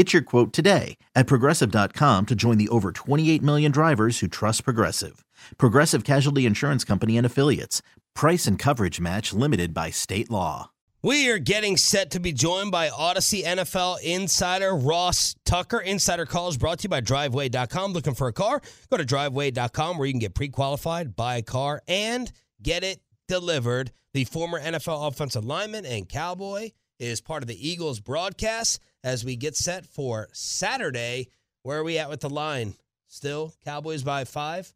Get your quote today at progressive.com to join the over 28 million drivers who trust Progressive. Progressive Casualty Insurance Company and Affiliates. Price and coverage match limited by state law. We are getting set to be joined by Audacy NFL insider Ross Tucker. Insider calls brought to you by driveway.com. Looking for a car? Go to driveway.com where you can get pre qualified, buy a car, and get it delivered. The former NFL offensive lineman and cowboy is part of the Eagles broadcast as we get set for Saturday. Where are we at with the line? Still Cowboys by five,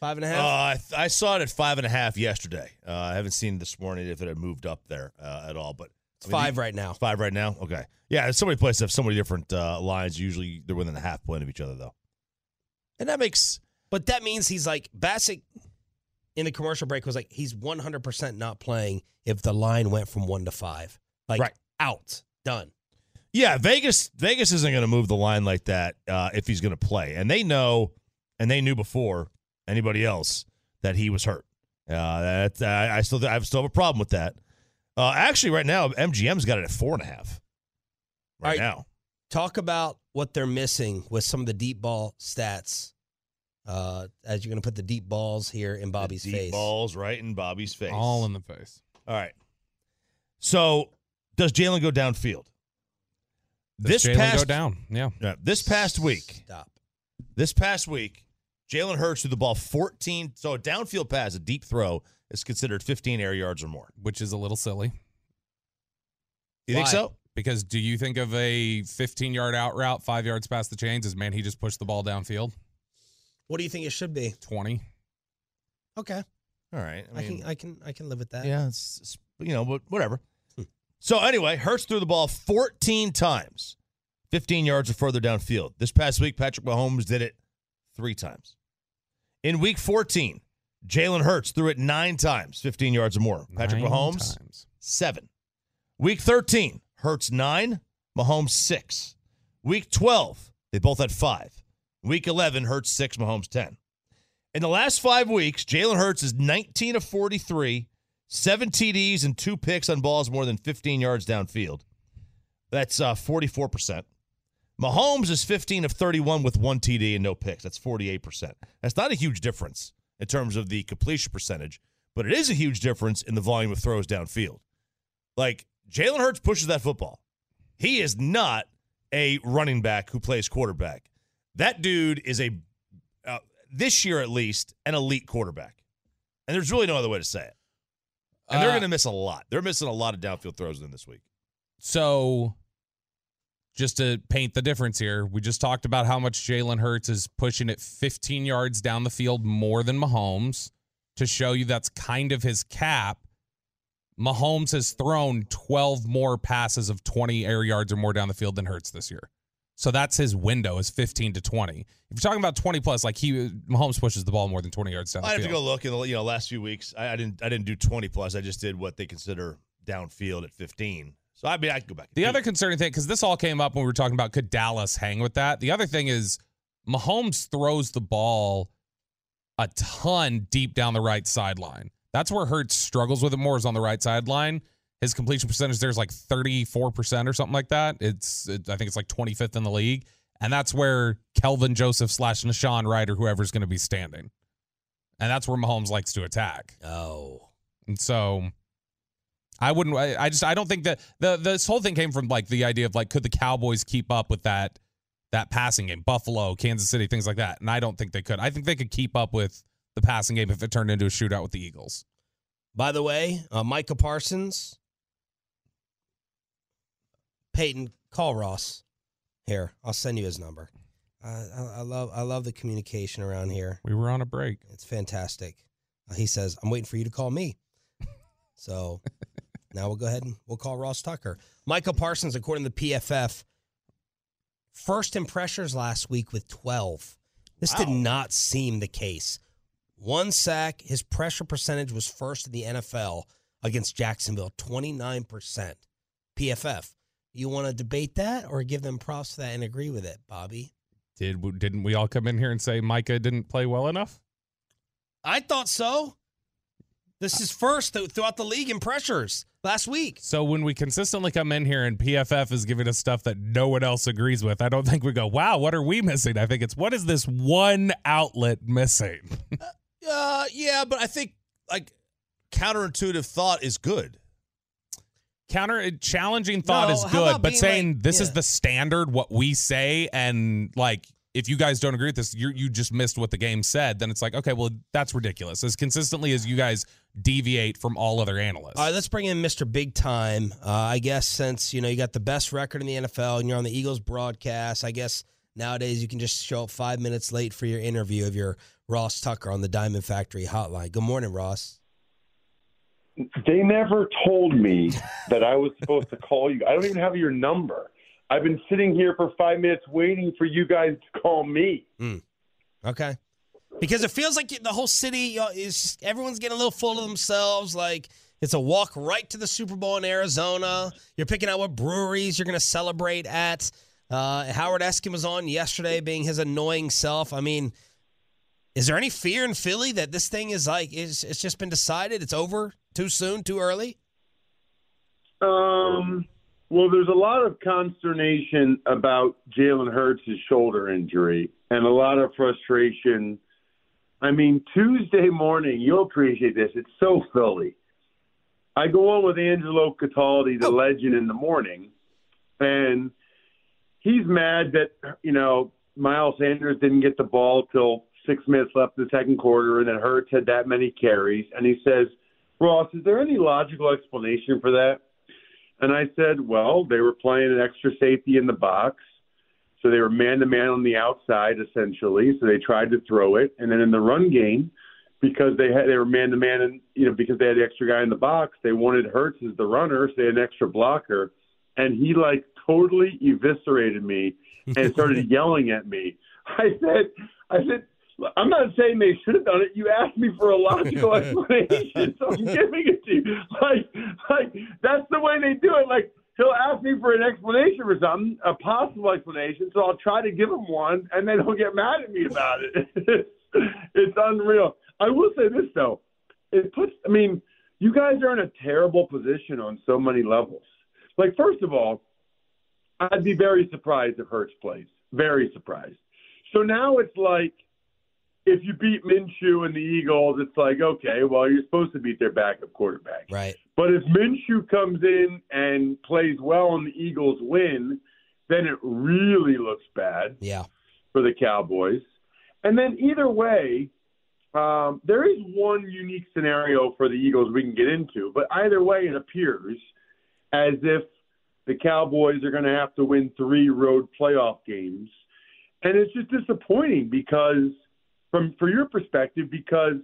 five and a half. Uh, I, th- I saw it at five and a half yesterday. Uh, I haven't seen this morning if it had moved up there uh, at all, but it's five right now. Five right now. Okay. Yeah, so many places have so many different uh, lines. Usually they're within a half point of each other, though, and that makes. But that means he's like Bassick in the commercial break was like he's one hundred percent not playing if the line went from one to five. Like Right. out, done. Yeah, Vegas Vegas isn't going to move the line like that uh, if he's going to play, and they know, and they knew before anybody else that he was hurt. Uh, that I, I still I still have a problem with that. Uh, actually, right now MGM's got it at four and a half. Right, All right. now, Talk about what they're missing with some of the deep ball stats. Uh, as you're going to put the deep balls here in Bobby's deep face. balls right in Bobby's face. All in the face. All right. So, does Jalen go downfield? Does This Jalen past go down. Yeah. Yeah, this past week, Stop. this past week, Jalen Hurts threw the ball 14. So a downfield pass, a deep throw, is considered 15 air yards or more. Which is a little silly. You think so? Because do you think of a 15 yard out route, five yards past the chains, as man, he just pushed the ball downfield? What do you think it should be? 20. Okay, All right. I, can I can I can live with that. yeah, it's, it's- you know, but whatever. So anyway, Hurts threw the ball 14 times, 15 yards or further downfield. This past week, Patrick Mahomes did it three times. In week 14, Jalen Hurts threw it nine times, 15 yards or more. Patrick Nine Mahomes, times. seven. Week 13, Hurts nine, Mahomes six. Week 12, they both had five. Week 11, Hurts six, Mahomes 10. In the last five weeks, Jalen Hurts is 19 of 43, seven TDs and two picks on balls more than 15 yards downfield. That's uh, 44%. Mahomes is 15 of 31 with one TD and no picks. That's 48%. That's not a huge difference in terms of the completion percentage, but it is a huge difference in the volume of throws downfield. Like Jalen Hurts pushes that football. He is not a running back who plays quarterback. That dude is a uh, this year at least an elite quarterback, and there's really no other way to say it. And they're Uh, going to miss a lot. They're missing a lot of downfield throws in this week. So, just to paint the difference here, we just talked about how much Jalen Hurts is pushing it 15 yards down the field more than Mahomes to show you that's kind of his cap. Mahomes has thrown 12 more passes of 20 air yards or more down the field than Hurts this year. So that's his window is 15 to 20. If you're talking about 20 plus, like he Mahomes pushes the ball more than 20 yards down I have to go look in the you know last few weeks. I, I didn't I didn't do 20 plus. I just did what they consider downfield at 15. So I mean I can go back. The other concerning thing, because this all came up when we were talking about could Dallas hang with that. The other thing is Mahomes throws the ball a ton deep down the right sideline. That's where Hurts struggles with it more is on the right sideline. His completion percentage there is like 34% or something like that. It's it, I think it's like 25th in the league. And that's where Kelvin Joseph slash Nahshon Wright or whoever's going to be standing. And that's where Mahomes likes to attack. Oh, And so I wouldn't I, I just I don't think that the this whole thing came from like the idea of like could the Cowboys keep up with that that passing game, Buffalo, Kansas City, things like that. And I don't think they could. I think they could keep up with the passing game if it turned into a shootout with the Eagles. By the way, uh, Micah Parsons, Peyton, call Ross. Here, I'll send you his number. Uh, I, I love I love the communication around here. We were on a break. It's fantastic. Uh, he says, "I'm waiting for you to call me." so now we'll go ahead and we'll call Ross Tucker. Michael Parsons, according to the PFF, first in pressures last week with 12. This did not seem the case. One sack, his pressure percentage was first in the NFL against Jacksonville, 29%. PFF. You want to debate that or give them props for that and agree with it, Bobby? Did didn't we all come in here and say Micah didn't play well enough? I thought so. This is first th- throughout the league in pressures last week. So when we consistently come in here and PFF is giving us stuff that no one else agrees with, I don't think we go, "Wow, what are we missing?" I think it's what is this one outlet missing? Uh, yeah, but I think like counterintuitive thought is good. Counter challenging thought No, is good, but saying like- this is the standard, what we say, and like if you guys don't agree with this, you you just missed what the game said. Then it's like, okay, well that's ridiculous. As consistently as you guys deviate from all other analysts. All right, let's bring in Mr. Big Time. Uh, I guess since you know you got the best record in the NFL and you're on the Eagles broadcast, I guess nowadays you can just show up five minutes late for your interview of your Ross Tucker on the Diamond Factory Hotline. Good morning, Ross. They never told me that I was supposed to call you. I don't even have your number. I've been sitting here for five minutes waiting for you guys to call me. Okay. Because it feels like the whole city is everyone's getting a little full of themselves. Like it's a walk right to the Super Bowl in Arizona. You're picking out what breweries you're going to celebrate at. Uh, Howard Eskin was on yesterday, being his annoying self. I mean, is there any fear in Philly that this thing is like is it's just been decided? It's over too soon, too early. Um, well, there's a lot of consternation about Jalen Hurts' shoulder injury and a lot of frustration. I mean, Tuesday morning, you'll appreciate this. It's so Philly. I go on with Angelo Cataldi, the legend, in the morning, and he's mad that, you know, Miles Sanders didn't get the ball till six minutes left in the second quarter, and then Hurts had that many carries. And he says, Ross, is there any logical explanation for that? And I said, well, they were playing an extra safety in the box. So they were man to man on the outside, essentially. So they tried to throw it. And then in the run game, because they had they were man to man and you know, because they had the extra guy in the box, they wanted Hurts as the runner, so they had an extra blocker. And he like totally eviscerated me and started yelling at me. I said I said I'm not saying they should have done it. You asked me for a logical explanation, so I'm giving it to you. Like, like that's the way they do it. Like he'll ask me for an explanation for something, a possible explanation, so I'll try to give him one, and then he'll get mad at me about it. it's unreal. I will say this though, it puts. I mean, you guys are in a terrible position on so many levels. Like, first of all, I'd be very surprised if Hurts plays. Very surprised. So now it's like if you beat Minshew and the Eagles, it's like, okay, well, you're supposed to beat their backup quarterback. Right. But if Minshew comes in and plays well and the Eagles win, then it really looks bad Yeah. for the Cowboys. And then either way, um, there is one unique scenario for the Eagles we can get into, but either way, it appears as if the Cowboys are going to have to win three road playoff games, and it's just disappointing because, from for your perspective, because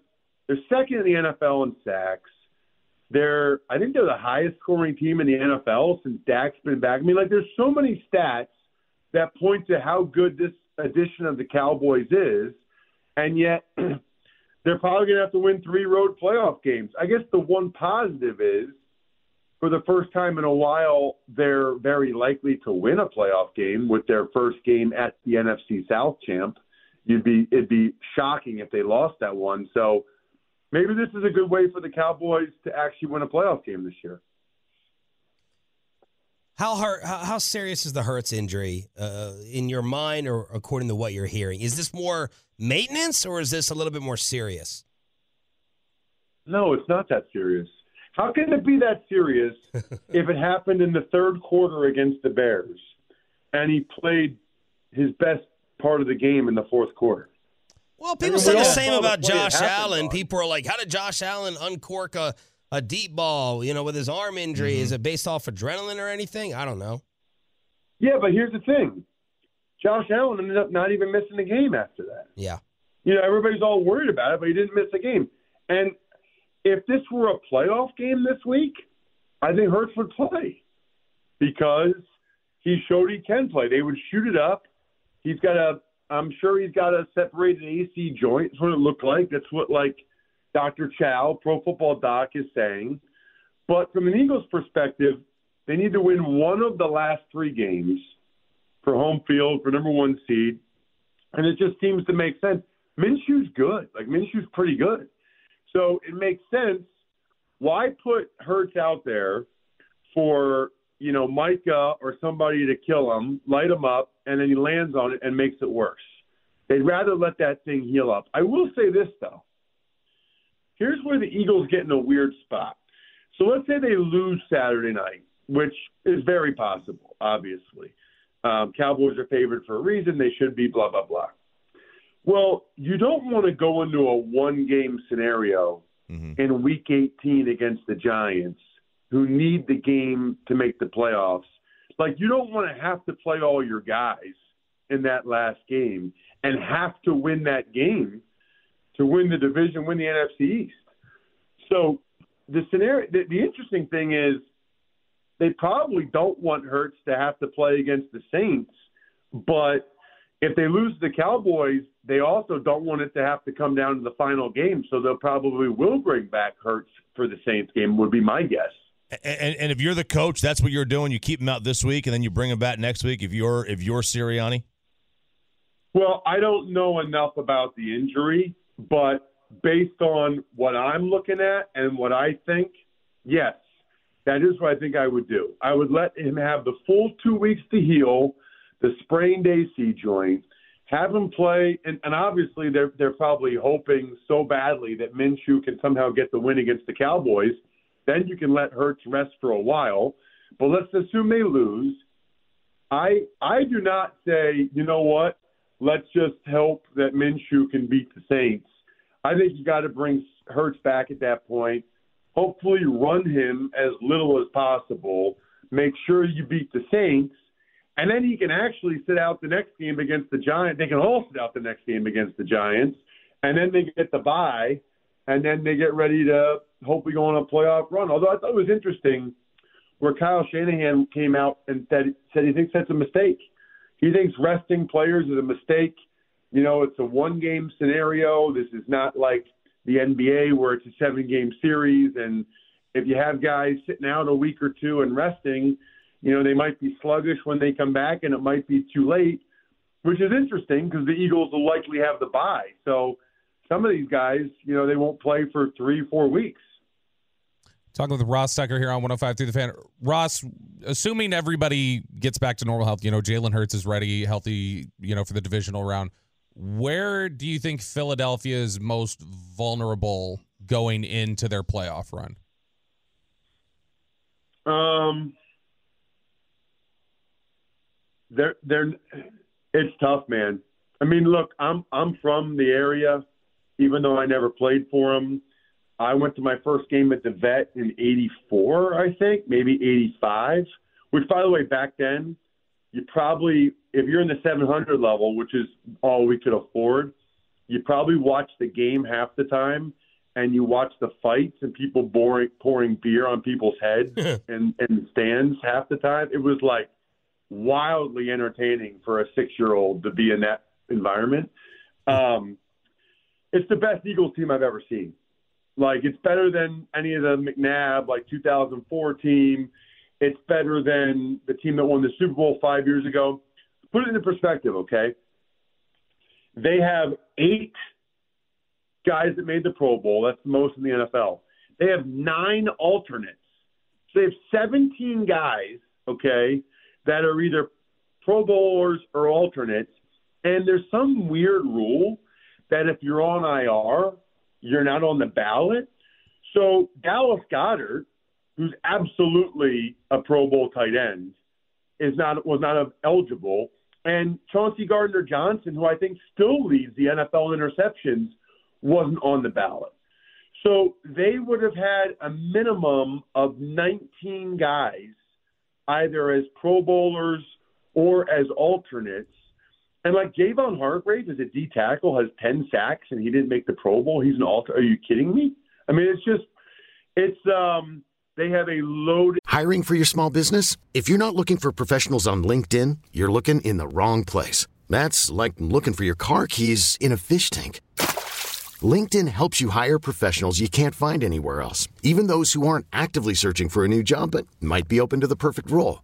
they're second in the NFL in sacks. They're, I think they're the highest scoring team in the NFL since Dak's been back. I mean, like, there's so many stats that point to how good this edition of the Cowboys is, and yet they're probably going to have to win three road playoff games. I guess the one positive is, for the first time in a while, they're very likely to win a playoff game with their first game at the NFC South champ. You'd be it'd be shocking if they lost that one. So maybe this is a good way for the Cowboys to actually win a playoff game this year. How hurt? How, how serious is the Hurts injury uh, in your mind, or according to what you're hearing? Is this more maintenance, or is this a little bit more serious? No, it's not that serious. How can it be that serious if it happened in the third quarter against the Bears and he played his best part of the game in the fourth quarter? Well, people say the same saw the about Josh Allen. People are like, "How did Josh Allen uncork a, a deep ball, you know, with his arm injury? Mm-hmm. Is it based off adrenaline or anything? I don't know. Yeah, but here's the thing: Josh Allen ended up not even missing the game after that. Yeah. You know, everybody's all worried about it, but he didn't miss the game. And if this were a playoff game this week, I think Hurts would play because he showed he can play. They would shoot it up. He's got a, I'm sure he's got a separated AC joint. That's what it looked like. That's what like Dr. Chao, Pro Football Doc, is saying. But from an Eagles perspective, they need to win one of the last three games for home field for number one seed, and it just seems to make sense. Minshew's good. Like Minshew's pretty good. So it makes sense. Why put Hurts out there for you know Micah or somebody to kill him, light him up, and then he lands on it and makes it worse? They'd rather let that thing heal up. I will say this though. Here's where the Eagles get in a weird spot. So let's say they lose Saturday night, which is very possible, obviously. Um, Cowboys are favored for a reason. They should be, blah, blah, blah. Well, you don't want to go into a one game scenario Mm-hmm. in week 18 against the Giants, who need the game to make the playoffs. Like, you don't want to have to play all your guys in that last game and have to win that game to win the division, win the NFC East. So, the scenario, the, the interesting thing is, they probably don't want Hurts to have to play against the Saints, but if they lose the Cowboys, they also don't want it to have to come down to the final game. So they'll probably will bring back Hurts for the Saints game. Would be my guess. And, and if you're the coach, that's what you're doing. You keep him out this week, and then you bring him back next week. If you're if you're Sirianni, Well, I don't know enough about the injury, but based on what I'm looking at and what I think, yes, that is what I think I would do. I would let him have the full two weeks to heal the sprained AC joint, have him play, and, and obviously they're they're probably hoping so badly that Minshew can somehow get the win against the Cowboys. Then you can let Hurts rest for a while. But let's assume they lose. I I do not say, you know what, let's just hope that Minshew can beat the Saints. I think you got to bring Hurts back at that point. Hopefully, run him as little as possible. Make sure you beat the Saints, and then he can actually sit out the next game against the Giants. They can all sit out the next game against the Giants, and then they get the bye, and then they get ready to hopefully go on a playoff run. Although I thought it was interesting where Kyle Shanahan came out and said said he thinks that's a mistake. He thinks resting players is a mistake. You know, it's a one game scenario. This is not like the NBA where it's a seven game series and if you have guys sitting out a week or two and resting, you know, they might be sluggish when they come back and it might be too late, which is interesting because the Eagles will likely have the bye. So some of these guys, you know, they won't play for three, four weeks. Talking with Ross Tucker here on 105 through the fan. Ross, assuming everybody gets back to normal health, you know, Jalen Hurts is ready, healthy, you know, for the divisional round. Where do you think Philadelphia is most vulnerable going into their playoff run? Um, they're they're it's tough, man. I mean, look, I'm I'm from the area, even though I never played for them. I went to my first game at the Vet in '84, I think, maybe '85. Which, by the way, back then, you probably, if you're in the 700 level, which is all we could afford, you probably watch the game half the time, and you watch the fights and people pouring pouring beer on people's heads and and stands half the time. It was like wildly entertaining for a six year old to be in that environment. Um, it's the best Eagles team I've ever seen. Like it's better than any of the McNabb like 2004 team. It's better than the team that won the Super Bowl five years ago. Put it into perspective, okay? They have eight guys that made the Pro Bowl. That's the most in the NFL. They have nine alternates. So they have 17 guys, okay, that are either Pro Bowlers or alternates. And there's some weird rule that if you're on IR, you're not on the ballot. So Dallas Goedert, who's absolutely a Pro Bowl tight end, is not was not eligible. And Chauncey Gardner Johnson, who I think still leads the NFL in interceptions, wasn't on the ballot. So they would have had a minimum of 19 guys, either as Pro Bowlers or as alternates. And like Javon Hargrave is a D tackle has 10 sacks and he didn't make the Pro Bowl. He's an alter. Are you kidding me? I mean, it's just, it's, um, they have a load. Hiring for your small business? If you're not looking for professionals on LinkedIn, you're looking in the wrong place. That's like looking for your car keys in a fish tank. LinkedIn helps you hire professionals you can't find anywhere else, even those who aren't actively searching for a new job but might be open to the perfect role.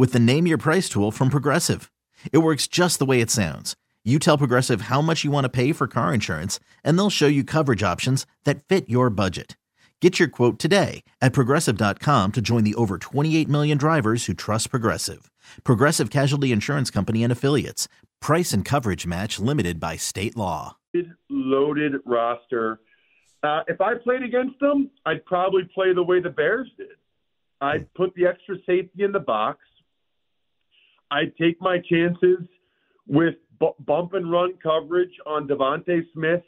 with the Name Your Price tool from Progressive. It works just the way it sounds. You tell Progressive how much you want to pay for car insurance, and they'll show you coverage options that fit your budget. Get your quote today at progressive.com to join the over 28 million drivers who trust Progressive. Progressive Casualty Insurance Company and Affiliates. Price and coverage match limited by state law. Loaded roster. Uh, if I played against them, I'd probably play the way the Bears did. I'd put the extra safety in the box. I'd take my chances with b- bump and run coverage on DeVonta Smith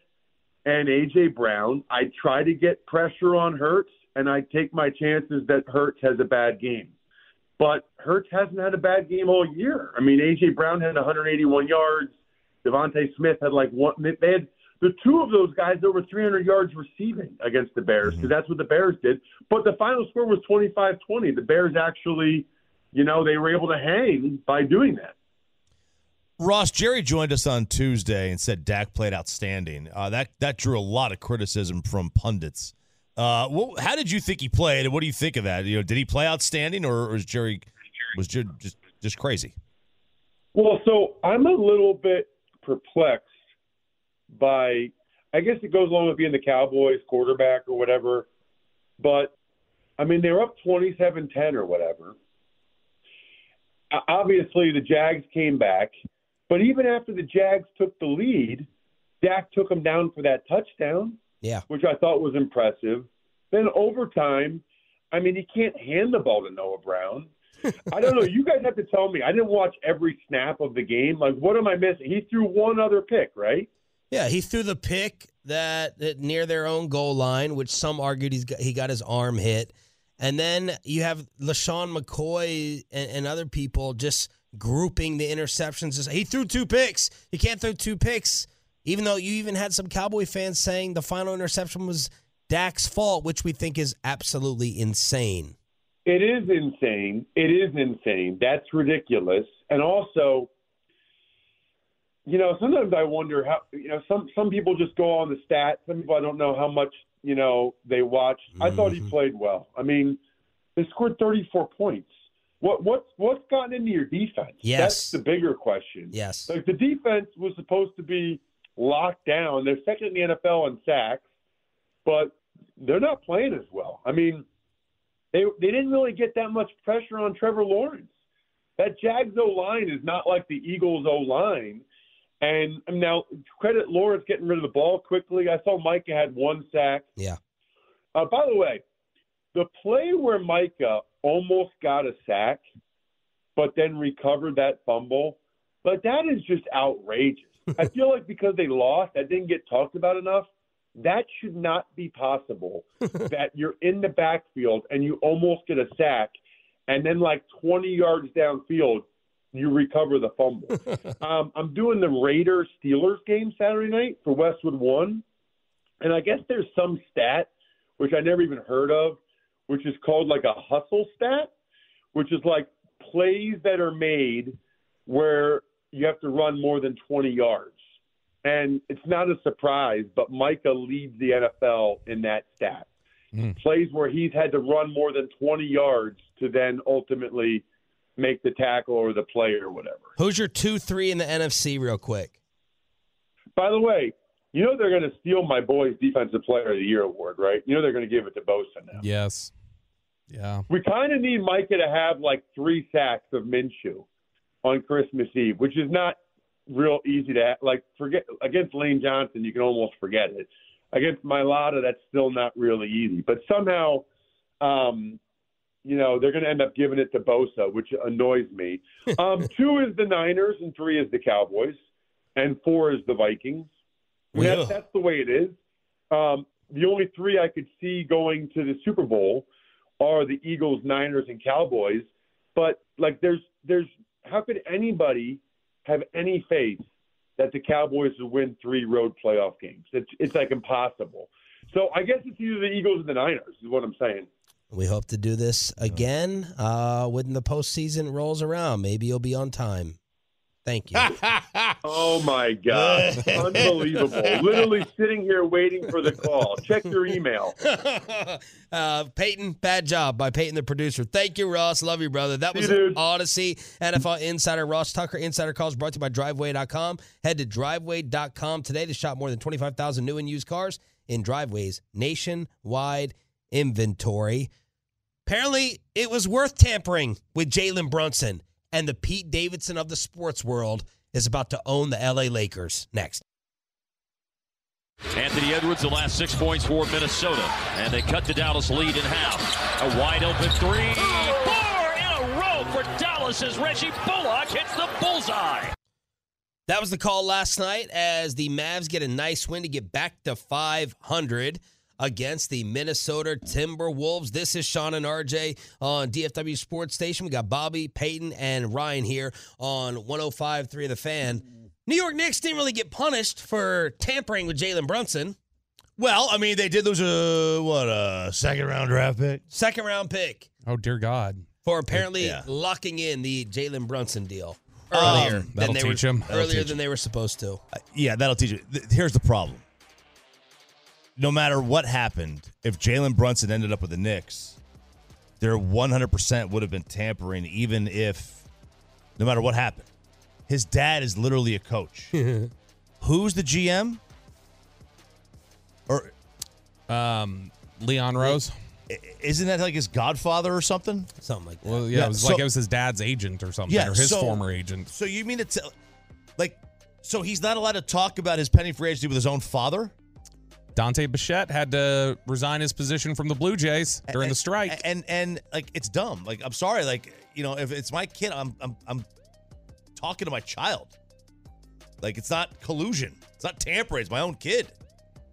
and AJ Brown. I'd try to get pressure on Hurts, and I'd take my chances that Hurts has a bad game. But Hurts hasn't had a bad game all year. I mean, AJ Brown had 181 yards. DeVonta Smith had like one. They had the two of those guys over 300 yards receiving against the Bears mm-hmm. because that's what the Bears did. But the final score was 25-20. The Bears actually, you know, they were able to hang by doing that. Ross Jerry joined us on Tuesday and said Dak played outstanding. Uh, that that drew a lot of criticism from pundits. Uh, well, how did you think he played, and what do you think of that? You know, did he play outstanding, or, or was Jerry was Jerry just just crazy? Well, so I'm a little bit perplexed by, I guess it goes along with being the Cowboys quarterback or whatever, but I mean they're up 27-10 or whatever. Obviously, the Jags came back. But even after the Jags took the lead, Dak took them down for that touchdown. Yeah. Which I thought was impressive. Then overtime, I mean, he can't hand the ball to Noah Brown. I don't know. You guys have to tell me. I didn't watch every snap of the game. Like, what am I missing? He threw one other pick, right? Yeah, he threw the pick that, that near their own goal line, which some argued he's got, he got his arm hit, and then you have LeSean McCoy and, and other people just grouping the interceptions. He threw two picks. He can't throw two picks, even though you even had some Cowboy fans saying the final interception was Dak's fault, which we think is absolutely insane. It is insane. It is insane. That's ridiculous. And also, you know, sometimes I wonder how you know some some people just go on the stats. Some people I don't know how much you know they watched. Mm-hmm. I thought he mm-hmm. played well. I mean, they scored 34 points. What what's what's gotten into your defense? Yes, that's the bigger question. Yes, like the defense was supposed to be locked down. They're second in the NFL in sacks, but they're not playing as well. I mean, they they didn't really get that much pressure on Trevor Lawrence. That Jags O line is not like the Eagles O line. And now credit Lawrence getting rid of the ball quickly. I saw Micah had one sack. Yeah. Uh, by the way, the play where Micah almost got a sack, but then recovered that fumble, but that is just outrageous. I feel like because they lost, that didn't get talked about enough. That should not be possible. that you're in the backfield and you almost get a sack, and then like 20 yards downfield, you recover the fumble. um, I'm doing the Raiders Steelers game Saturday night for Westwood One, and I guess there's some stat which I never even heard of which is called like a hustle stat, which is like plays that are made where you have to run more than 20 yards. And it's not a surprise, but Micah leads the NFL in that stat. Mm. Plays where he's had to run more than 20 yards to then ultimately make the tackle or the play or whatever. Who's your two, three in the NFC, real quick? By the way, you know they're going to steal my boy's Defensive Player of the Year award, right? You know they're going to give it to Bosa now. Yes. Yeah. We kind of need Micah to have like three sacks of Minshew on Christmas Eve, which is not real easy to have. like forget against Lane Johnson. You can almost forget it. Against Mailata, that's still not really easy. But somehow, um, you know, they're going to end up giving it to Bosa, which annoys me. Um, two is the Niners, and three is the Cowboys, and four is the Vikings. Yeah. that's, that's the way it is. Um, the only three I could see going to the Super Bowl are the Eagles, Niners, and Cowboys. But like, there's there's how could anybody have any faith that the Cowboys will win three road playoff games? It's it's like impossible. So I guess it's either the Eagles or the Niners is what I'm saying. We hope to do this again uh, when the postseason rolls around. Maybe you'll be on time. Thank you. Oh my God, unbelievable! Literally sitting here waiting for the call. Check your email. uh, Peyton, bad job by Peyton, the producer. Thank you, Ross. Love you, brother. That was See you, dude. Audacy NFL Insider Ross Tucker. Insider calls brought to you by Driveway.com. Head to Driveway.com today to shop more than 25,000 new and used cars in Driveways nationwide inventory. Apparently, it was worth tampering with Jalen Brunson, and the Pete Davidson of the sports world is about to own the LA Lakers. Next. Anthony Edwards, the last six points for Minnesota. And they cut the Dallas lead in half. A wide open three. Four in a row for Dallas as Reggie Bullock hits the bullseye. That was the call last night as the Mavs get a nice win to get back to 500 against the Minnesota Timberwolves. This is Sean and RJ on DFW Sports Station. We got Bobby, Peyton, and Ryan here on 105.3 The Fan. New York Knicks didn't really get punished for tampering with Jalen Brunson. Well, I mean, they did lose a what a second round draft pick. Second round pick Oh dear God. for apparently Yeah. locking in the Jalen Brunson deal Um, earlier than that'll they were teach 'em. That'll earlier teach than they were supposed to. Uh, Yeah, that'll teach you. Th- Here's the problem. No matter what happened, if Jalen Brunson ended up with the Knicks, there 100% would have been tampering, even if, no matter what happened. His dad is literally a coach. Who's the GM? Or Um, Leon Rose. isn't that like his godfather or something? Something like that. Well, yeah, Yeah, it was so- like it was his dad's agent or something, Yeah, or his so- former agent. So you mean to tell, like, so he's not allowed to talk about his penny free agency with his own father? Dante Bichette had to resign his position from the Blue Jays during the strike. And and like it's dumb. Like I'm sorry. Like you know, if it's my kid, I'm I'm I'm talking to my child. Like it's not collusion. It's not tampering. It's my own kid.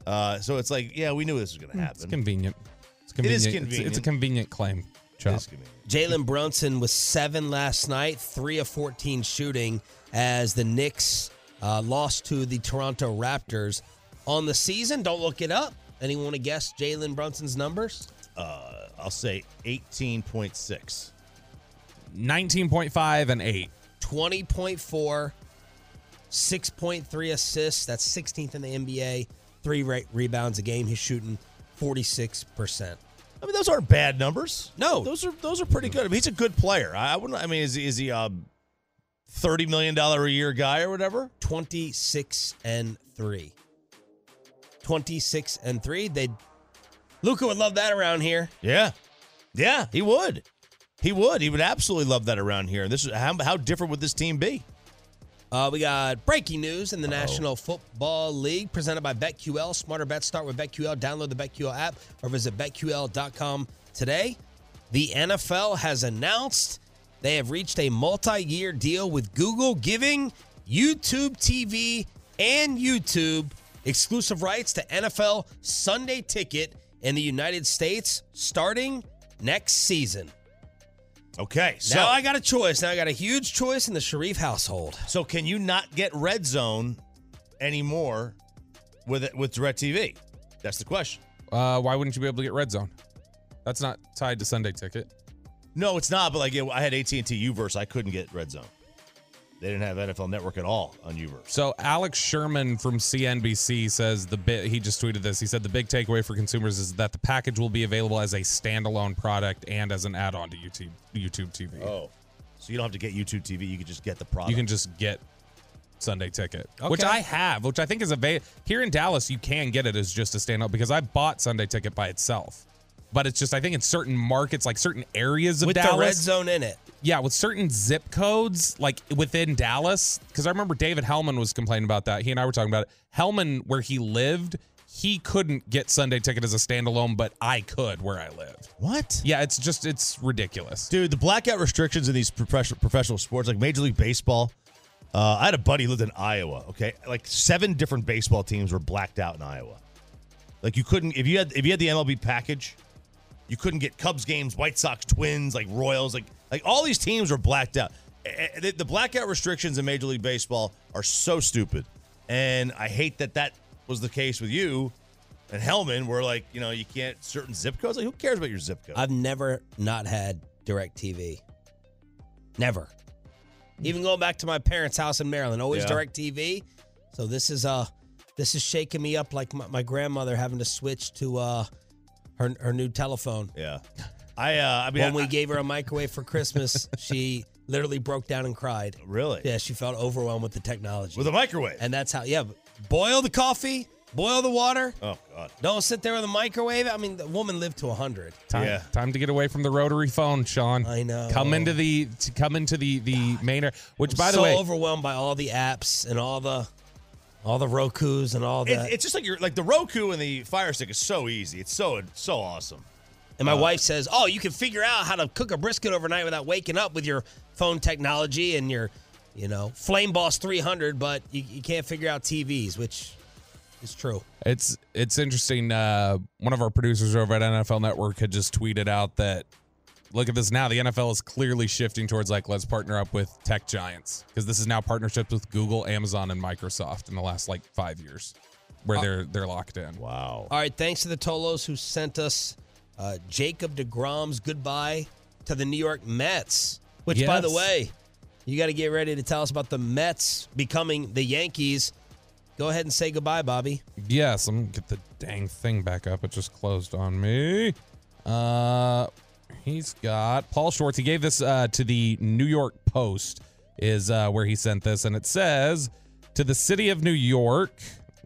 Uh, so it's like, yeah, we knew this was going to It's happen. convenient. It's convenient. It's- It's, a convenient claim. It Chop. is convenient. Jalen Brunson was seven last night, three of 14 shooting as the Knicks uh, lost to the Toronto Raptors on the season. Don't look it up. Anyone want to guess Jalen Brunson's numbers? Uh, I'll say 18.6. 19.5 and 8. 20.4, 6.3 assists. That's 16th in the NBA. Three re- rebounds a game. He's shooting 46%. I mean, those aren't bad numbers. No. those are those are pretty good. I mean, he's a good player. I, I wouldn't. I mean, is is he a thirty million dollar a year guy or whatever? 26 and 3. 26 and 3. They Luka would love that around here. Yeah, yeah, he would. He would. He would absolutely love that around here. This is how, how different would this team be? Uh, we got breaking news in the National Football League presented by BetQL. Smarter bets start with BetQL. Download the BetQL app or visit BetQL.com today. The NFL has announced they have reached a multi year deal with Google, giving YouTube TV and YouTube exclusive rights to NFL Sunday Ticket in the United States starting next season. Okay, so now I got a choice. Now I got a huge choice in the Sharif household. so can you not get Red Zone anymore with it with DirecTV? That's the question. Uh, why wouldn't you be able to get Red Zone? That's not tied to Sunday Ticket. No, it's not. But like, it, I had AT and T Uverse. I couldn't get Red Zone. They didn't have NFL Network at all on Uverse. So Alex Sherman from CNBC says the bit he just tweeted this. He said the big takeaway for consumers is that the package will be available as a standalone product and as an add-on to YouTube YouTube TV. Oh, so you don't have to get YouTube TV. You can just get the product. You can just get Sunday ticket, which I have, which I think is available here in Dallas. You can get it as just a standalone because I bought Sunday ticket by itself. But it's just I think in certain markets, like certain areas of With Dallas, the red zone in it. yeah, with certain zip codes, like within Dallas, because I remember David Hellman was complaining about that. He and I were talking about it. Hellman, where he lived, he couldn't get Sunday ticket as a standalone, but I could where I lived. what? Yeah, it's just it's ridiculous. Dude, the blackout restrictions in these professional professional sports, like Major League Baseball. Uh, I had a buddy who lived in Iowa. Okay, like seven different baseball teams were blacked out in Iowa. Like you couldn't if you had if you had the MLB package, you couldn't get Cubs games, White Sox, Twins, like Royals, like like all these teams were blacked out. The, the blackout restrictions in Major League Baseball are so stupid, and I hate that that was the case with you and Hellman, where like you know you can't certain zip codes. Like who cares about your zip code? I've never not had direct TV. Never. Even going back to my parents' house in Maryland, always Yeah. direct TV. So this is uh this is shaking me up like my, my grandmother having to switch to uh her her new telephone. Yeah. I uh I mean when we I- gave her a microwave for Christmas, she literally broke down and cried. really Yeah, she felt overwhelmed with the technology. with a microwave. and that's how yeah, boil the coffee, boil the water. oh god. Don't sit there with a microwave. I mean, the woman lived to 100. Time, Yeah. time to get away from the rotary phone, Sean. I know. Come into the to come into the the main. ar- Which, by the so way, overwhelmed by all the apps and all the all the Roku's and all It, that. it's just like you're like the Roku and the Fire Stick is so easy. It's so so awesome. and uh, my wife says, "Oh, you can figure out how to cook a brisket overnight without waking up with your phone technology and your, you know, Flame Boss 300, but you, you can't figure out TVs, which is true." It's it's interesting. Uh, one of our producers over at NFL Network had just tweeted out that look at this now. The NFL is clearly shifting towards like let's partner up with tech giants because this is now partnerships with Google, Amazon, and Microsoft in the last like five years, where they're they're locked in. Wow. All right, thanks to the Tolos who sent us uh, Jacob DeGrom's goodbye to the New York Mets. Which, by the way, you got to get ready to tell us about the Mets becoming the Yankees. Go ahead and say goodbye, Bobby. Yes, I'm gonna get the dang thing back up. It just closed on me. Uh, he's got Paul Schwartz. He gave this uh, to the New York Post, is uh, where he sent this, and it says to the city of New York.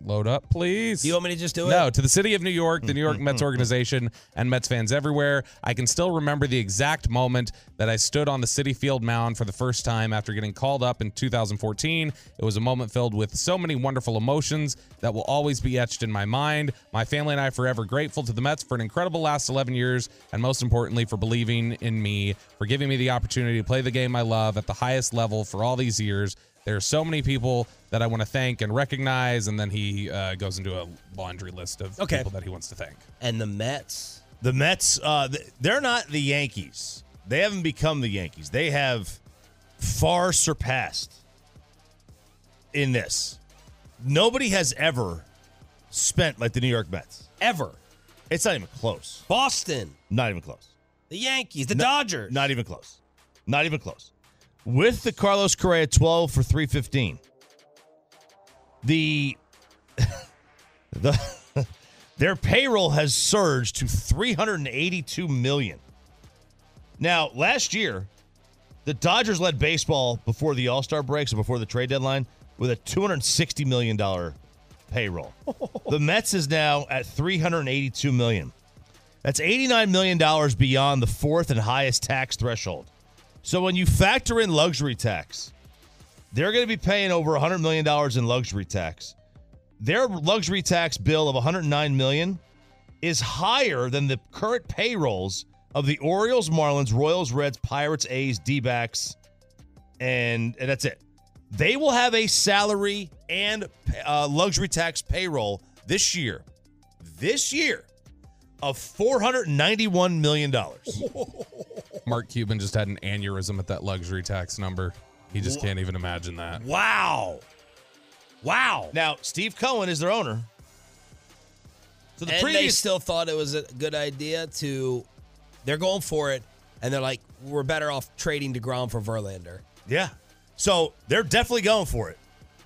Load up, please. Do you want me to just do it? No, to the city of New York, the New York mm, Mets mm, mm. organization, and Mets fans everywhere. I can still remember the exact moment that I stood on the Citi Field mound for the first time after getting called up in 2014. It was a moment filled with so many wonderful emotions that will always be etched in my mind. My family and I are forever grateful to the Mets for an incredible last 11 years, and most importantly, for believing in me, for giving me the opportunity to play the game I love at the highest level for all these years. There are so many people that I want to thank and recognize, and then he uh, goes into a laundry list of Okay. people that he wants to thank. And the Mets. The Mets, uh, they're not the Yankees. They haven't become the Yankees. They have far surpassed in this. Nobody has ever spent like the New York Mets. Ever. It's not even close. Boston. Not even close. The Yankees. The No- Dodgers. Not even close. Not even close. With the Carlos Correa 12 for 315. The the their payroll has surged to 382 million. Now, last year, the Dodgers led baseball before the All-Star break, so before the trade deadline, with a 260 million dollar payroll. the Mets is now at 382 million. That's $89 million beyond the fourth and highest tax threshold. So when you factor in luxury tax, they're going to be paying over $100 million in luxury tax. Their luxury tax bill of 109 million is higher than the current payrolls of the Orioles, Marlins, Royals, Reds, Pirates, A's, D-backs, and, and that's it. They will have a salary and uh, luxury tax payroll this year. This year of $491 million. Mark Cuban just had an aneurysm at that luxury tax number. He just can't even imagine that. Wow. Wow. Now, Steve Cohen is their owner. So the and they previous still thought it was a good idea to. They're going for it and they're like, we're better off trading Degrom for Verlander. Yeah. So they're definitely going for it.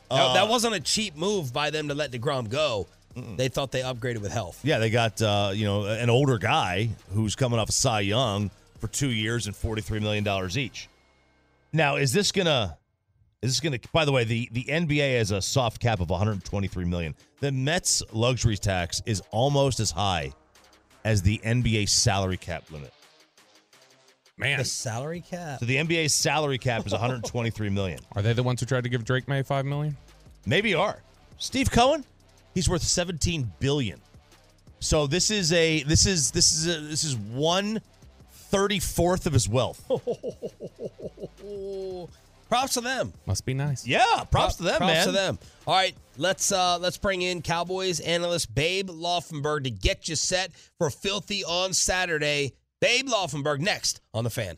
That- Uh, that wasn't a cheap move by them to let Degrom go. They thought they upgraded with health. Yeah, they got uh, you know an older guy who's coming off a Cy Young for two years and forty three million dollars each. Now, is this gonna? Is this gonna? By the way, the the NBA has a soft cap of one hundred twenty three million. The Mets luxury tax is almost as high as the NBA salary cap limit. Man, The salary cap. So the NBA's salary cap is one hundred twenty three million. are they the ones who tried to give Drake May five million? Maybe you are. Steve Cohen, he's worth 17 billion. So this is a this is this is a, this is one thirty fourth of his wealth. Props to them. Must be nice. Yeah, props to them, Props man. to them. All right, let's uh let's bring in Cowboys analyst Babe Laufenberg to get you set for Philly on Saturday. Babe Laufenberg next on the fan.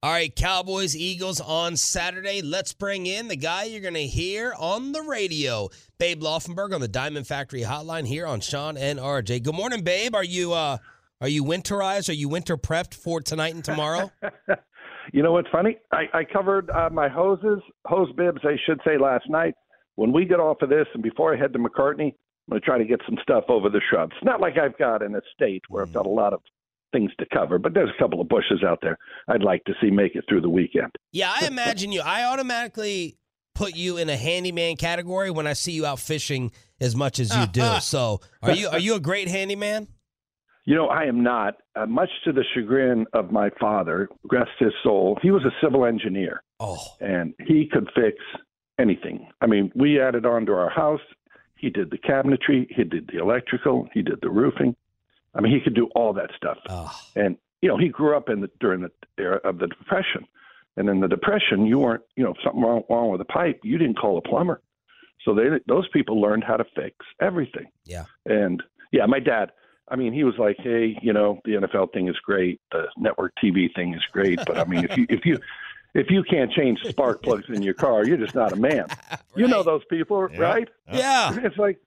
All right, Cowboys Eagles on Saturday. Let's bring in the guy you're going to hear on the radio, Babe Laufenberg on the Diamond Factory Hotline here on Sean and RJ. Good morning, Babe. Are you uh are you winterized? Are you winter prepped for tonight and tomorrow? You know what's funny? I, I covered uh, my hoses, hose bibs, I should say, last night. When we get off of this, and before I head to McCartney, I'm going to try to get some stuff over the shrubs. Not like I've got an estate where I've got a lot of things to cover, but there's a couple of bushes out there I'd like to see make it through the weekend. yeah, I imagine you. I automatically put you in a handyman category when I see you out fishing as much as you do. So, are you are you a great handyman? You know, I am not, uh, much to the chagrin of my father, rest his soul. He was a civil engineer. Oh. And he could fix anything. I mean, we added on to our house. He did the cabinetry, he did the electrical, he did the roofing. I mean, he could do all that stuff. Ah. And you know, he grew up in the during the era of the depression. And in the depression, you weren't, you know, something wrong, wrong with a pipe, you didn't call a plumber. So they those people learned how to fix everything. Yeah. And yeah, my dad, I mean, he was like, "Hey, you know, the NFL thing is great, the network TV thing is great, but I mean, if you if you if you can't change spark plugs in your car, you're just not a man." You know those people, right? Yeah. It's like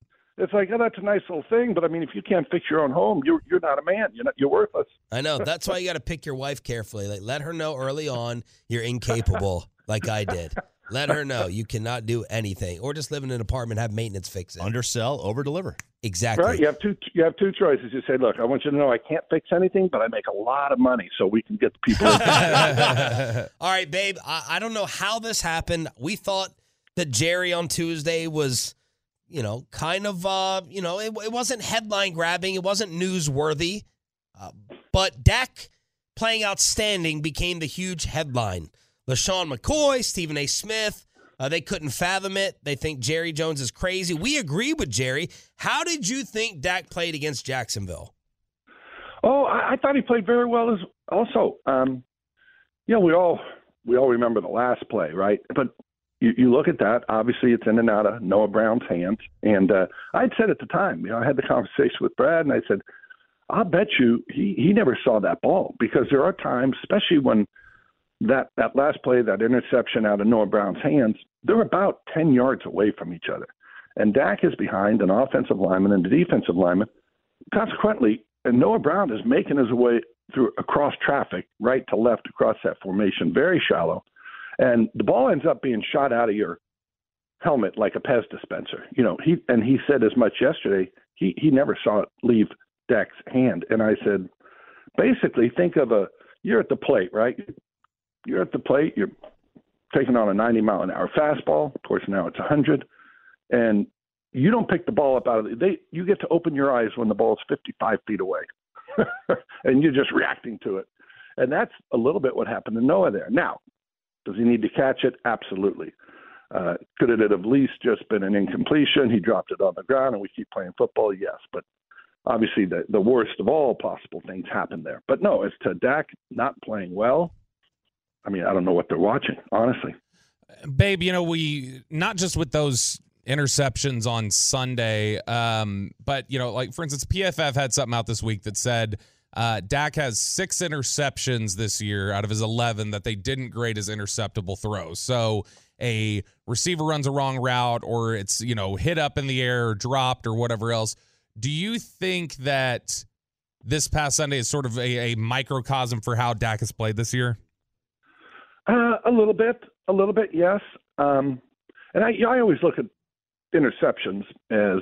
it's like, "Oh, that's a nice little thing, but I mean, if you can't fix your own home, you're you're not a man. You're not you're worthless." I know. That's why you got to pick your wife carefully. Like, let her know early on you're incapable, like I did. Let her know you cannot do anything, or just live in an apartment, have maintenance fix it. Undersell, over deliver. Exactly. Right? You have two you have two choices. You say, "Look, I want you to know I can't fix anything, but I make a lot of money, so we can get the people." All right, babe. I, I don't know how this happened. We thought that Jerry on Tuesday was, you know, kind of, uh, you know, it, it wasn't headline grabbing, it wasn't newsworthy, uh, but Dak playing outstanding became the huge headline. LeSean McCoy, Stephen A. Smith, uh, they couldn't fathom it. They think Jerry Jones is crazy. We agree with Jerry. How did you think Dak played against Jacksonville? Oh, I, I thought he played very well as also. Um, you know, we all we all remember the last play, right? But you, you look at that. Obviously, it's in and out of Noah Brown's hands. And uh, I'd said at the time, you know, I had the conversation with Brad, and I said, I'll bet you he he never saw that ball because there are times, especially when that that last play, that interception out of Noah Brown's hands, they're about ten yards away from each other, and Dak is behind an offensive lineman and a defensive lineman. Consequently, and Noah Brown is making his way through across traffic, right to left across that formation, very shallow, and the ball ends up being shot out of your helmet like a Pez dispenser. You know, he and he said as much yesterday. He he never saw it leave Dak's hand, and I said, basically, think of a you're at the plate, right? You're at the plate. You're taking on a 90 mile an hour fastball. Of course, now it's 100, and you don't pick the ball up out of the, they. You get to open your eyes when the ball is 55 feet away, and you're just reacting to it. And that's a little bit what happened to Noah there. Now, does he need to catch it? Absolutely. Uh, could it have at least just been an incompletion? He dropped it on the ground and we keep playing football? Yes. But obviously, the, the worst of all possible things happened there. But no, as to Dak not playing well, I mean, I don't know what they're watching, honestly. Babe, you know, we not just with those interceptions on Sunday, um, but, you know, like for instance, PFF had something out this week that said, uh, Dak has six interceptions this year out of his 11 that they didn't grade as interceptable throws. So a receiver runs a wrong route or it's, you know, hit up in the air or dropped or whatever else. Do you think that this past Sunday is sort of a, a microcosm for how Dak has played this year? Uh, a little bit, a little bit, yes. Um, and I, I always look at interceptions as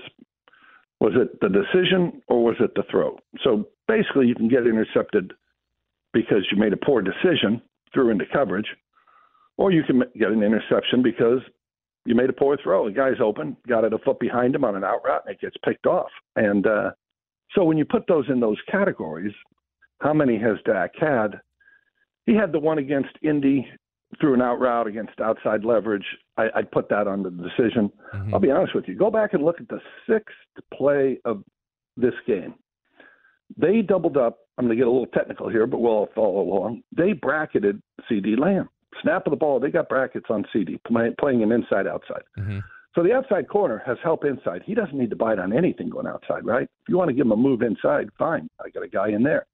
was it the decision or was it the throw? So basically, you can get intercepted because you made a poor decision, threw into coverage, or you can get an interception because you made a poor throw. The guy's open, got it a foot behind him on an out route, and it gets picked off. And uh, so when you put those in those categories, how many has Dak had? He had the one against Indy through an out route against outside leverage. I, I'd put that on the decision. Mm-hmm. I'll be honest with you. Go back and look at the sixth play of this game. They doubled up. I'm going to get a little technical here, but we'll all follow along. They bracketed CeeDee Lamb. Snap of the ball, they got brackets on CeeDee, play, playing him inside outside. Mm-hmm. So the outside corner has help inside. He doesn't need to bite on anything going outside, right? If you want to give him a move inside, fine. I got a guy in there.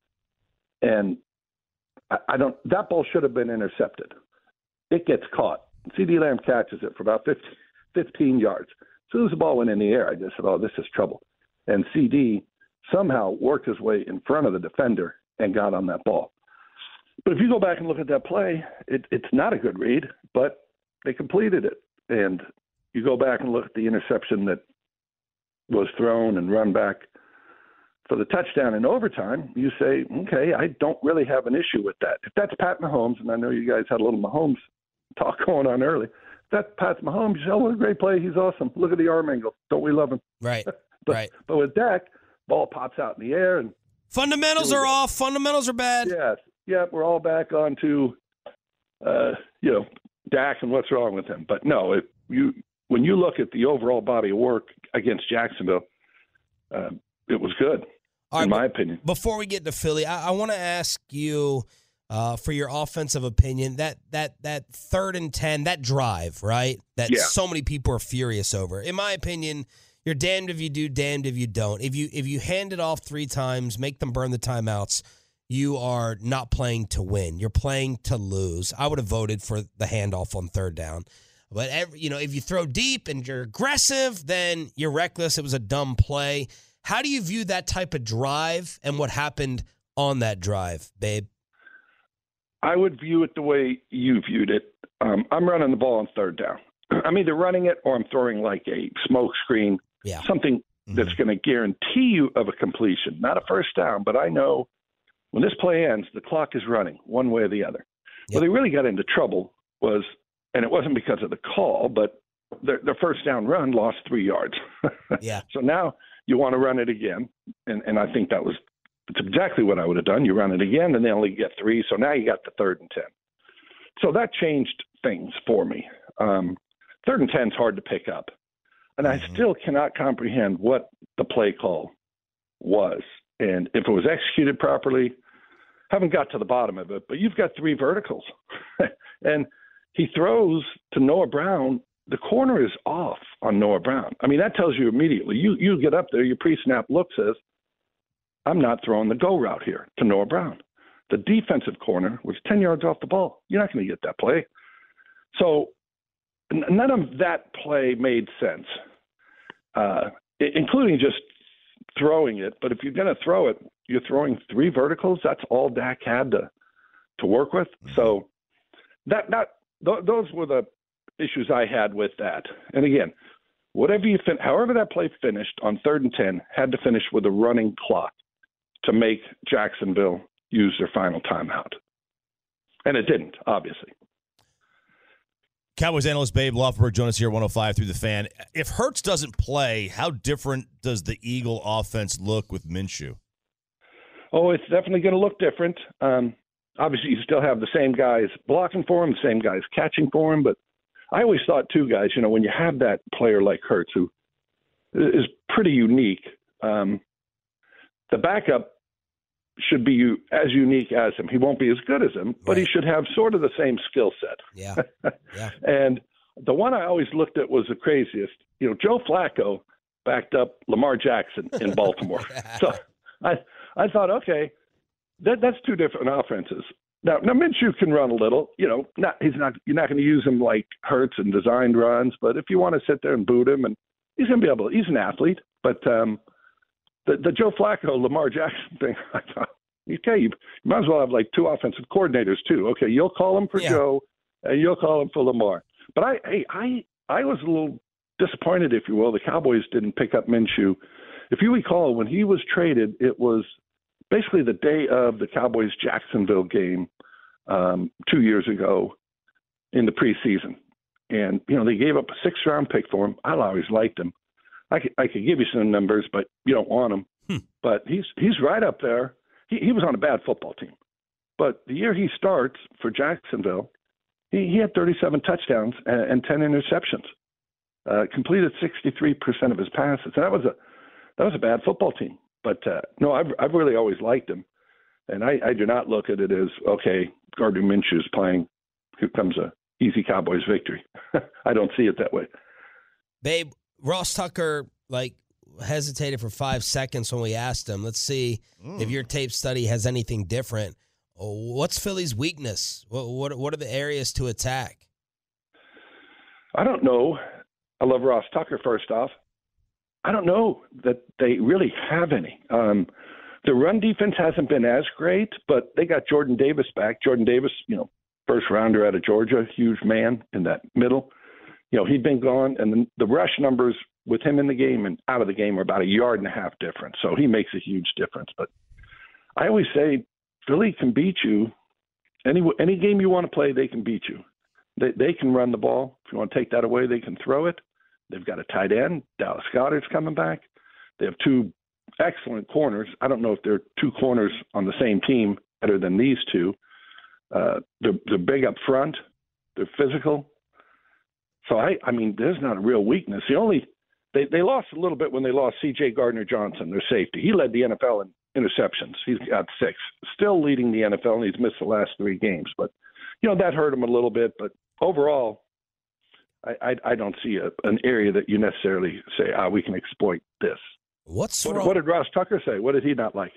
And I, I don't, that ball should have been intercepted. It gets caught. CeeDee Lamb catches it for about 15, 15 yards. As soon as the ball went in the air, I just said, oh, this is trouble. And CeeDee somehow worked his way in front of the defender and got on that ball. But if you go back and look at that play, it, it's not a good read, but they completed it. And you go back and look at the interception that was thrown and run back for the touchdown in overtime, you say, okay, I don't really have an issue with that. If that's Pat Mahomes, and I know you guys had a little Mahomes talk going on early, if that's Pat Mahomes, you say, oh, what a great play. He's awesome. Look at the arm angle. Don't we love him? Right. but, right. But with Dak, ball pops out in the air and fundamentals are off. Fundamentals are bad. Yes. Yeah, we're all back onto, uh, you know, Dak and what's wrong with him. But no, if you when you look at the overall body of work against Jacksonville, uh, it was good, All in right, my opinion. Before we get to Philly, I, I want to ask you uh, for your offensive opinion that that that third and ten, that drive, right? That Yeah. so many people are furious over. In my opinion, you're damned if you do, damned if you don't. If you if you hand it off three times, make them burn the timeouts. You are not playing to win. You're playing to lose. I would have voted for the handoff on third down. But every, you know, if you throw deep and you're aggressive, then you're reckless. It was a dumb play. How do you view that type of drive and what happened on that drive, babe? I would view it the way you viewed it. Um, I'm running the ball on third down. I'm either running it or I'm throwing like a smoke screen, yeah. something that's going to guarantee you of a completion, not a first down. But I know when this play ends, the clock is running one way or the other. Where they really got into trouble was, and it wasn't because of the call, but their, their first down run lost three yards. yeah. So now you want to run it again, and and I think that was it's exactly what I would have done. You run it again, and they only get three. So now you got the third and ten. So that changed things for me. Um, third and ten is hard to pick up, and I mm-hmm. still cannot comprehend what the play call was, and if it was executed properly. Haven't got to the bottom of it, but you've got three verticals, and he throws to Noah Brown. The corner is off on Noah Brown. I mean, that tells you immediately. You you get up there, your pre-snap look says I'm not throwing the go route here to Noah Brown. The defensive corner was 10 yards off the ball. You're not going to get that play. So none of that play made sense, uh, including just throwing it. But if you're going to throw it, you're throwing three verticals. That's all Dak had to to work with. So that that th- those were the issues I had with that. And again, whatever you fin- however that play finished on third and ten had to finish with a running clock to make Jacksonville use their final timeout. And it didn't, obviously. Cowboys analyst Babe Laufenberg join us here 105 through the fan. If Hurts doesn't play, how different does the Eagle offense look with Minshew? Oh, it's definitely going to look different. Um, obviously, you still have the same guys blocking for him, the same guys catching for him. But I always thought, too, guys, you know, when you have that player like Hurts, who is pretty unique, um, the backup should be as unique as him. He won't be as good as him, but he should have sort of the same skill set. Yeah. Yeah. and the one I always looked at was the craziest. You know, Joe Flacco backed up Lamar Jackson in Baltimore. so I I thought, okay, that that's two different offenses. Now, now Minshew can run a little. You know, not he's not you're not going to use him like Hurts and designed runs, but if you want to sit there and boot him, and he's going to be able. He's an athlete, but um, the the Joe Flacco Lamar Jackson thing, I thought, okay, you, you might as well have like two offensive coordinators too. Okay, you'll call him for Yeah. Joe, and you'll call him for Lamar. But I, hey, I I was a little disappointed, if you will. The Cowboys didn't pick up Minshew. If you recall, when he was traded, it was basically the day of the Cowboys Jacksonville game um, two years ago in the preseason. And, you know, they gave up a six round pick for him. I always liked him. I could, I could give you some numbers, but you don't want him. But he's he's right up there. He, he was on a bad football team. But the year he starts for Jacksonville, he, he had 37 touchdowns and, and 10 interceptions. Uh, completed 63% of his passes. And that was a that was a bad football team. But uh, no, I've I've really always liked him, and I, I do not look at it as okay. Gardner Minshew's playing. Here comes a easy Cowboys victory. I don't see it that way. Babe, Ross Tucker like hesitated for five seconds when we asked him. Let's see if your tape study has anything different. What's Philly's weakness? What what, what are the areas to attack? I don't know. I love Ross Tucker. First off, I don't know that they really have any. Um, the run defense hasn't been as great, but they got Jordan Davis back. Jordan Davis, you know, first rounder out of Georgia, huge man in that middle. You know, he'd been gone, and the, the rush numbers with him in the game and out of the game are about a yard and a half difference. So he makes a huge difference. But I always say Philly can beat you any any game you want to play. They can beat you. They they can run the ball. If you want to take that away, they can throw it. They've got a tight end. Dallas Goedert's coming back. They have two excellent corners. I don't know if they're two corners on the same team better than these two. Uh, they're, they're big up front. They're physical. So I, I mean, there's not a real weakness. The only they they lost a little bit when they lost C.J. Gardner Johnson, their safety. He led the NFL in interceptions. He's got six, still leading the NFL, and he's missed the last three games. But you know that hurt him a little bit. But overall, I I, I don't see a, an area that you necessarily say, ah, we can exploit this. What's What, wrong? what did Ross Tucker say? What did he not like?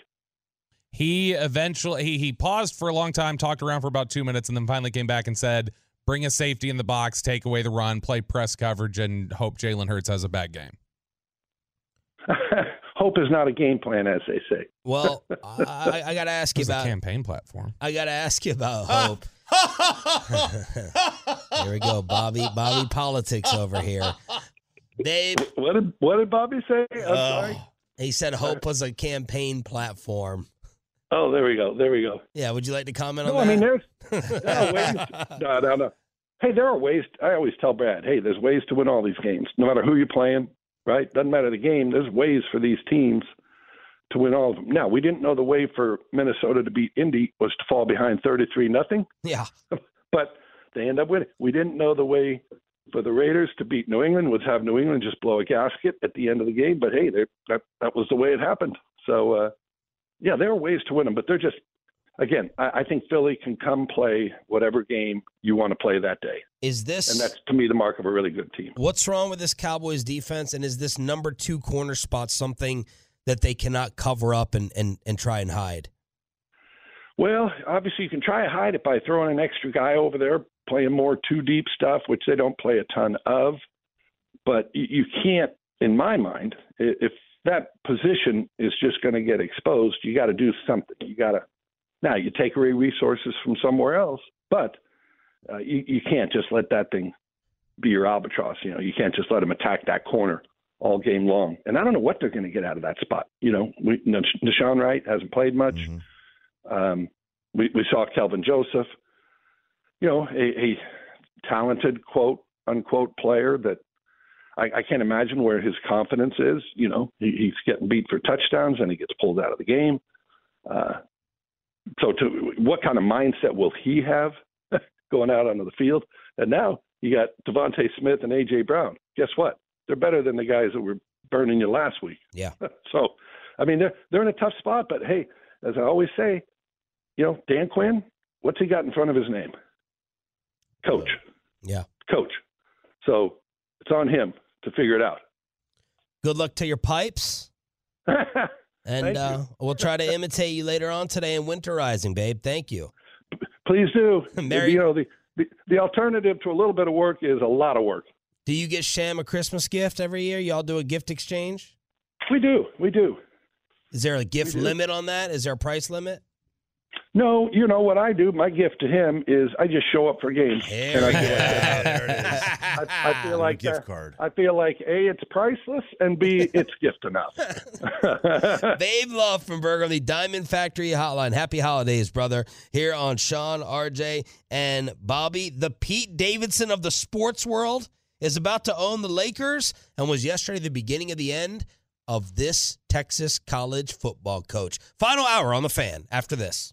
He eventually he he paused for a long time, talked around for about two minutes, and then finally came back and said, "Bring a safety in the box, take away the run, play press coverage, and hope Jalen Hurts has a bad game." Hope is not a game plan, as they say. Well, I, I got to ask you was a about. campaign platform. I got to ask you about ah! hope. Here we go, Bobby. Bobby politics over here. Babe, What did what did Bobby say? I'm oh, sorry. he said hope was a campaign platform. Oh, there we go. There we go. Yeah, would you like to comment No, on I mean that? there's there are ways. No, no, no. Hey, there are ways. I always tell Brad, hey, there's ways to win all these games, no matter who you're playing. Right? Doesn't matter the game. There's ways for these teams to win all of them. Now, we didn't know the way for Minnesota to beat Indy was to fall behind 33 nothing, yeah. but they end up winning. We didn't know the way for the Raiders to beat New England was have New England just blow a gasket at the end of the game. But hey, that that was the way it happened. So uh, yeah, there are ways to win them, but they're just again. I, I think Philly can come play whatever game you want to play that day, Is this and that's to me the mark of a really good team. what's wrong with this Cowboys defense? And is this number two corner spot something that they cannot cover up and, and, and try and hide? Well, obviously you can try to hide it by throwing an extra guy over there, playing more two deep stuff, which they don't play a ton of. But you, you can't, in my mind, if that position is just going to get exposed, you got to do something. You got to now you take away resources from somewhere else, but uh, you, you can't just let that thing be your albatross. You know, you can't just let them attack that corner all game long. And I don't know what they're going to get out of that spot. You know, we, Nahshon Wright hasn't played much. Um, we, we saw Kelvin Joseph, you know, a, a talented quote unquote player that I, I can't imagine where his confidence is. You know, he, he's getting beat for touchdowns and he gets pulled out of the game. Uh, so, to what kind of mindset will he have going out onto the field? And now you got DeVonta Smith and AJ Brown. Guess what? They're better than the guys that were burning you last week. Yeah. so, I mean, they're they're in a tough spot. But hey, as I always say, you know, Dan Quinn, what's he got in front of his name? Coach. Yeah. Coach. So it's on him to figure it out. Good luck to your pipes. and uh, we'll try to imitate you later on today in winterizing, babe. Thank you. Please do. Mary- you know, the, the the alternative to a little bit of work is a lot of work. Do you get Sham a Christmas gift every year? Y'all do a gift exchange? We do. We do. Is there a gift limit on that? Is there a price limit? No, you know what I do? My gift to him is I just show up for games. and I, give it I, I feel like gift uh, card. I feel like a it's priceless and b it's gift enough. Babe Laufenberg, the Diamond Factory Hotline. Happy holidays, brother. Here on Sean, RJ, and Bobby. The Pete Davidson of the sports world is about to own the Lakers and was yesterday the beginning of the end of this Texas college football coach. Final hour on the fan after this.